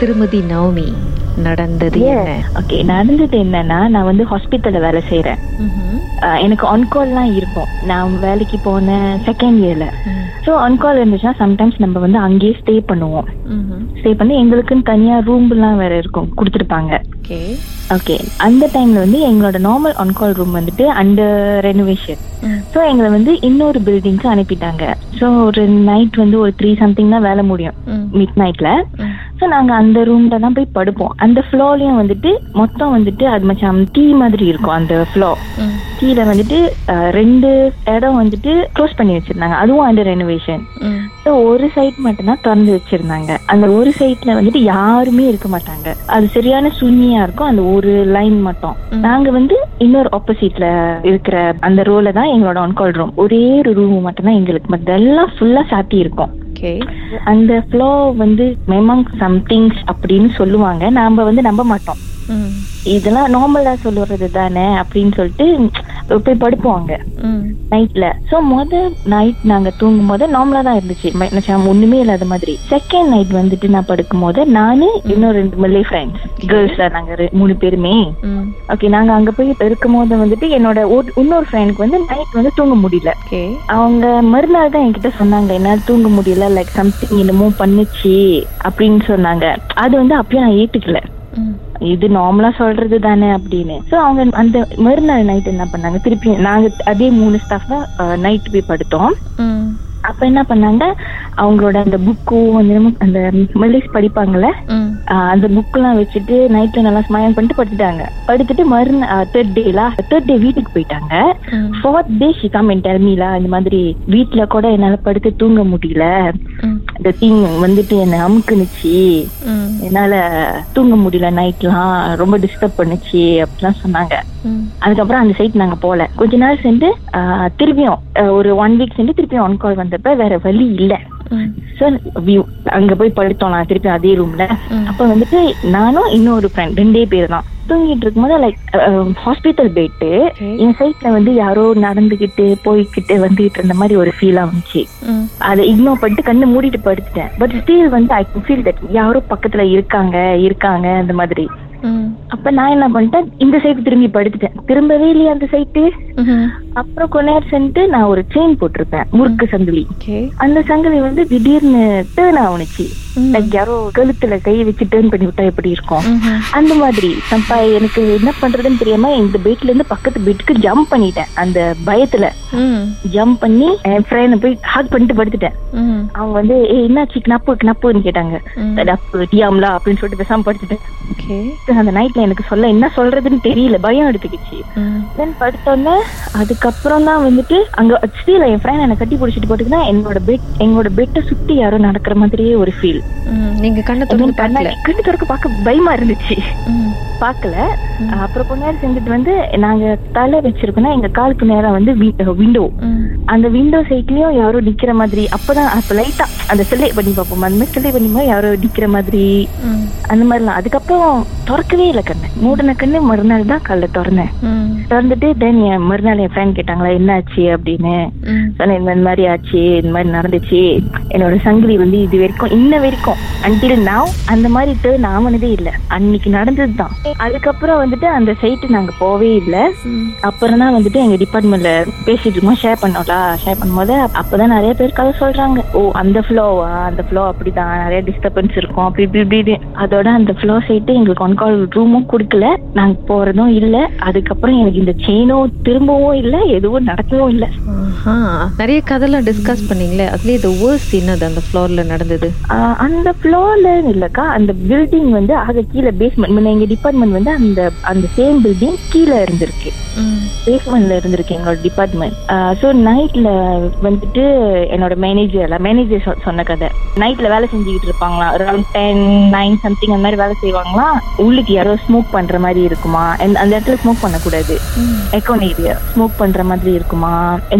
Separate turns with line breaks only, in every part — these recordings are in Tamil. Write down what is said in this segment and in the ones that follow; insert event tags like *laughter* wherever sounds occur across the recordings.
திருமதி நவமி நடந்தது என்ன
ஓகே நடந்தது என்னன்னா நான் வந்து ஹாஸ்பிட்டல்ல வேலை செய்யறேன். எனக்கு ஆன்கால்லாம் இருக்கும் நான் வேலைக்கு போன செகண்ட் இயர்ல. ஸோ ஆன்கால் இருந்துச்சுன்னா சம்டைம்ஸ் நம்ம வந்து அங்கேயே ஸ்டே பண்ணுவோம். ஸ்டே பண்ணி எங்களுக்குன்னு தனியா ரூம்லாம் வேற இருக்கும் கொடுத்துருப்பாங்க
ஓகே
ஓகே அந்த டைம்ல வந்து எங்களோட நார்மல் ஆன்கால் ரூம் வந்துட்டு அண்டர் ரெனோவேஷன். ஸோ எங்களை வந்து இன்னொரு பில்டிங்க்கு அனுப்பிட்டாங்க ஸோ ஒரு நைட் வந்து ஒரு த்ரீ சம்திங் தான் வேலை முடியும். மிட் நைட்ல. ஸோ நாங்க அந்த ரூம்ல தான் போய் படுப்போம். அந்த ஃப்ளோர்லயும் வந்துட்டு மொத்தம் வந்துட்டு அது மச்சான் டீ மாதிரி இருக்கும் அந்த ஃப்ளோ. கீழே வந்துட்டு ரெண்டு இடம் வந்துட்டு க்ளோஸ் பண்ணி வச்சிருந்தாங்க. அதுவும் அண்டர் ரெனோவேஷன். ஸோ ஒரு சைட் மட்டும்தான் திறந்து வச்சிருந்தாங்க. அந்த ஒரு சைட்ல வந்துட்டு யாருமே இருக்க மாட்டாங்க. அது சரியான சுண்ணியா இருக்கும். அந்த ஒரு லைன் மட்டும். நாங்க வந்து இன்னொரு ஆப்போசிட்ல இருக்கிற அந்த ரோல தான் எங்களோட ஆன்கால் ரூம் ஒரே ஒரு ரூம் மட்டும்தான் எங்களுக்கு. மத்தெல்லாம் ஃபுல்லா சாத்தி இருக்கும்.
ஓகே
அந்த ஃப்ளோ வந்து மெமங் சம்திங்ஸ் அப்படின்னு சொல்லுவாங்க. நாம வந்து நம்ப மாட்டோம். இதெல்லாம் நார்மலா சொல்லுறது தானே அப்படின்னு சொல்லிட்டு போய் படுப்போம். நைட்ல சோ முத நைட் நாங்க தூங்கும் போது நார்மலா தான் இருந்துச்சு. ஒண்ணுமே இல்லாத மாதிரி. செகண்ட் நைட் வந்துட்டு நான் படுக்கும் போது நானு இன்னும் ரெண்டு மல்லே ஃப்ரெண்ட்ஸ் கேர்ள்ஸ் தான் நாங்க மூணு பேருமே. ஓகே நாங்க அங்க போய் இருக்கும் போது வந்துட்டு என்னோட இன்னொரு ஃப்ரெண்டுக்கு வந்து நைட் வந்து தூங்க முடியல.
ஓகே
அவங்க மறுநாள் தான் என்கிட்ட சொன்னாங்க என்னால தூங்க முடியல லைக் சம்திங் என்னமோ பண்ணுச்சு அப்படின்னு சொன்னாங்க. அது வந்து அப்பயும் நான் ஏத்துக்கல. இது நார்மலா சொல்றது தானே அப்படின்னு. சோ அவங்க அந்த மறுநாள் நைட் என்ன பண்ணாங்க? திருப்பி நாங்க அதே மூணு ஸ்டாஃப் தான் நைட் போய் படுத்தோம். அப்ப என்ன பண்ணாங்க? அவங்களோட அந்த புக்கும் அந்த அந்த மெலிஸ் படிப்பாங்கல்ல அந்த புக்கெல்லாம் வச்சுட்டு நைட்ல நல்லா ஸ்மயம் பண்ணிட்டு படுத்துட்டாங்க. படுத்துட்டு மறுநாள் தேர்ட் டேல தேர்ட் டே வீட்டுக்கு போயிட்டாங்க. Fourth day she come and tell மீலா இந்த மாதிரி வீட்ல கூட என்னால படுத்து தூங்க முடியல.
ம்.
இந்த திங் வந்துட்டு என்ன அமுக்குனுச்சு. என்னால தூங்க முடியல நைட்லாம் ரொம்ப டிஸ்டர்ப் பண்ணுச்சு அப்படிலாம் சொன்னாங்க. அதுக்கப்புறம் அந்த சைட் நாங்க போல கொஞ்ச நாள் சென்று திருப்பியும் ஒரு ஒன் வீக் சென்று திருப்பியும் ஆன் கால் வந்தப்ப வேற வழி இல்ல. சார் அங்க போய் படுத்தோம் நான் திருப்பி அதே ரூம்ல. அப்ப வந்துட்டு நானும் இன்னொரு ஃப்ரெண்ட் ரெண்டே பேர் தான் தூங்கிட்டு இருக்கும்போது லைக் ஹாஸ்பிட்டல்
Okay.
என் சைட்ல வந்து யாரோ நடந்துகிட்டு போய்கிட்டு வந்துகிட்டு இருந்த மாதிரி ஒரு ஃபீலா
ம்.
அதை இக்னோர் பண்ணிட்டு கண்ணு மூடிட்டு படுத்துட்டேன் பட் ஸ்டில் வந்து ஐ ஃபீல் தட் யாரோ பக்கத்துல இருக்காங்க இருக்காங்க அந்த மாதிரி. அப்ப நான் என்ன பண்ணிட்டேன்? இந்த சைடு திரும்பி படுத்துட்டேன். திரும்பவே இல்லையா அந்த சைட்டு. அப்புறம் கொஞ்ச நேரம் சென்று நான் ஒரு செயின் போட்டிருப்பேன். முறுக்கு சங்கிலி. அந்த சங்கிலி வந்து திடீர்னு டேர்ன் ஆகுனுச்சு. லைக் யாரோ கழுத்துல கையை வச்சு டேர்ன் பண்ணி விட்டா எப்படி இருக்கும். அந்த மாதிரி. சம்பா எனக்கு என்ன பண்றதுன்னு தெரியாம இந்த பெட்ல இருந்து பக்கத்து பெட்டுக்கு ஜம்ப் பண்ணிட்டேன். அந்த பயத்துல. ஜம்ப் பண்ணி என் ஃப்ரெண்ட் போய் ஹாக் பண்ணிட்டு படுத்துட்டேன். அவங்க வந்து ஏ என்னாச்சு கனப்பு கனப்புன்னு கேட்டாங்க. டப்பு டியாம்லா அப்படின்னு சொல்லிட்டு பேசாம படுத்துட்டேன். அந்த நைட்ல எனக்கு சொல்ல என்ன சொல்றதுன்னு தெரியல பயம் எடுத்துக்கிச்சு. தென் படுத்தோன்னே அதுக்கப்புறம் தான் வந்துட்டு அங்க ஸ்டீல என் ஃப்ரெண்ட் என்னை கட்டி பிடிச்சிட்டு போட்டுக்கினா என்னோட பெட் எங்களோட பெட்டை சுத்தி யாரோ நடக்கிற மாதிரியே ஒரு ஃபீல்.
நீங்க கண்ணை திறந்து
கண்ணாடி கண்ணு திறக்க பார்க்க பயமா இருந்துச்சு. பார்க்கல. அப்புறம் கொஞ்ச நேரம் செஞ்சுட்டு வந்து நாங்க தலை வச்சிருக்கோம்னா எங்க காலுக்கு நேரம் வந்து விண்டோ. அந்த விண்டோ சைட்லயும் யாரோ நிக்கிற மாதிரி அப்பதான் அப்ப லைட்டா அந்த சிலை பண்ணி பார்ப்போம் அந்த மாதிரி சிலை பண்ணி யாரோ நிக்கிற மாதிரி. அந்த மாதிரிலாம் அதுக்கப்புறம் திறக்கவே இல்லை கண்ணு மூடின கண்ணு மறுநாள் தான் காலைல திறந்தேன்
ம்.
திறந்துட்டு தென் என் மறுநாள் என் ஃப்ரெண்ட் கேட்டாங்களா என்ன ஆச்சு அப்படின்னு. சொன்னேன் இந்த மாதிரி ஆச்சு இந்த மாதிரி நடந்துச்சு. என்னோட சங்கிலி வந்து இது வரைக்கும் இன்ன வரைக்கும் அன்டில் now அந்த மாதிரி டேர்ன் ஆவனதே இல்ல. அன்னைக்கு நடந்தது தான் அதுக்கப்புறம் வந்துட்டு அந்த சைட்டு நாங்க போவே இல்ல. அப்புறம் தான் வந்துட்டு எங்க டிபார்ட்மெண்ட்ல பேசிட்டு இருக்கோம். ஷேர் பண்ணோம்ல ஷேர் பண்ணும்போது அப்பதான் நிறைய பேர் கதை சொல்றாங்க. ஓ அந்த ஃப்ளோவா அந்த ஃப்ளோ அப்படிதான். நிறைய டிஸ்டர்பன்ஸ் இருக்கும். அப்படி இப்படி இப்படி அதோட அந்த ஃப்ளோ சைட்டு எங்களுக்கு ஒன் கால் ரூமும் கொடுக்கல. நாங்க போறதும் இல்ல. அதுக்கப்புறம் எனக்கு இந்த செயினும் திரும்பவும் இல்ல எதுவும் நடக்கவும் இல்ல.
நிறைய கதைலாம் டிஸ்கஸ் பண்ணீங்களே அதுலயே இது வேர்ஸ் என்னது அந்த ஃப்ளோர்ல நடந்தது?
அந்த ஃப்ளோர்ல இல்லக்கா அந்த பில்டிங் வந்து ஆக கீழே பேஸ்மெண்ட் எங்க டிபார்ட்மெண்ட் வந்து அந்த அந்த சேம் பில்டிங் கீழே இருந்திருக்கு. பேஸ்மெண்ட்ல இருந்திருக்கு எங்களோட டிபார்ட்மெண்ட் ஸோ நைட்ல வந்துட்டு என்னோட மேனேஜர் மேனேஜர் சொன்ன கதை. நைட்ல வேலை செஞ்சுக்கிட்டு இருப்பாங்களா? அரௌண்ட் டென் நைன் சம்திங் அந்த மாதிரி வேலை செய்வாங்களா? உள்ளுக்கு யாரோ ஸ்மோக் பண்ற மாதிரி இருக்குமா? அந்த இடத்துல ஸ்மோக் பண்ணக்கூடாது. எக்கோன் ஏரியா ஸ்மோக் பண்ற மாதிரி இருக்குமா?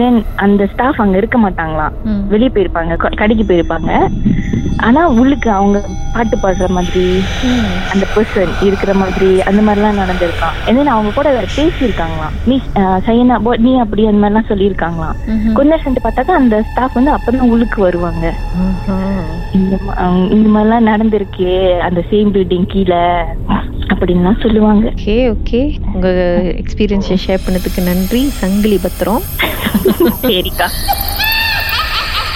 Then அந்த ஸ்டாஃப் அங்க இருக்க மாட்டாங்களாம். வெளியே போயிருப்பாங்க கடைக்கு போயிருப்பாங்க. ஆனா உள்ளுக்கு அவங்க பாட்டு பாடுற மாதிரி அந்த பர்சன் இருக்கிற மாதிரி அந்த மாதிரிலாம் நடந்திருக்கான் then அவங்க கூட பேசியிருக்காங்களாம் நீ சைனா போ நீ அப்படி அந்த மாதிரிலாம் சொல்லியிருக்காங்களாம். கொஞ்ச நேரம் பார்த்தாக்கா அந்த ஸ்டாஃப் வந்து அப்பதான் உள்ளுக்கு வருவாங்க. இந்த மாதிரிலாம் நடந்திருக்கே அந்த சேம் பில்டிங் கீழே. அப்படின்லாம் சொல்லுவாங்க.
ஓகே ஓகே உங்க எக்ஸ்பீரியன்ஸை ஷேர் பண்ணதுக்கு நன்றி. சங்கிலி பத்திரம். *laughs*
சரிக்கா.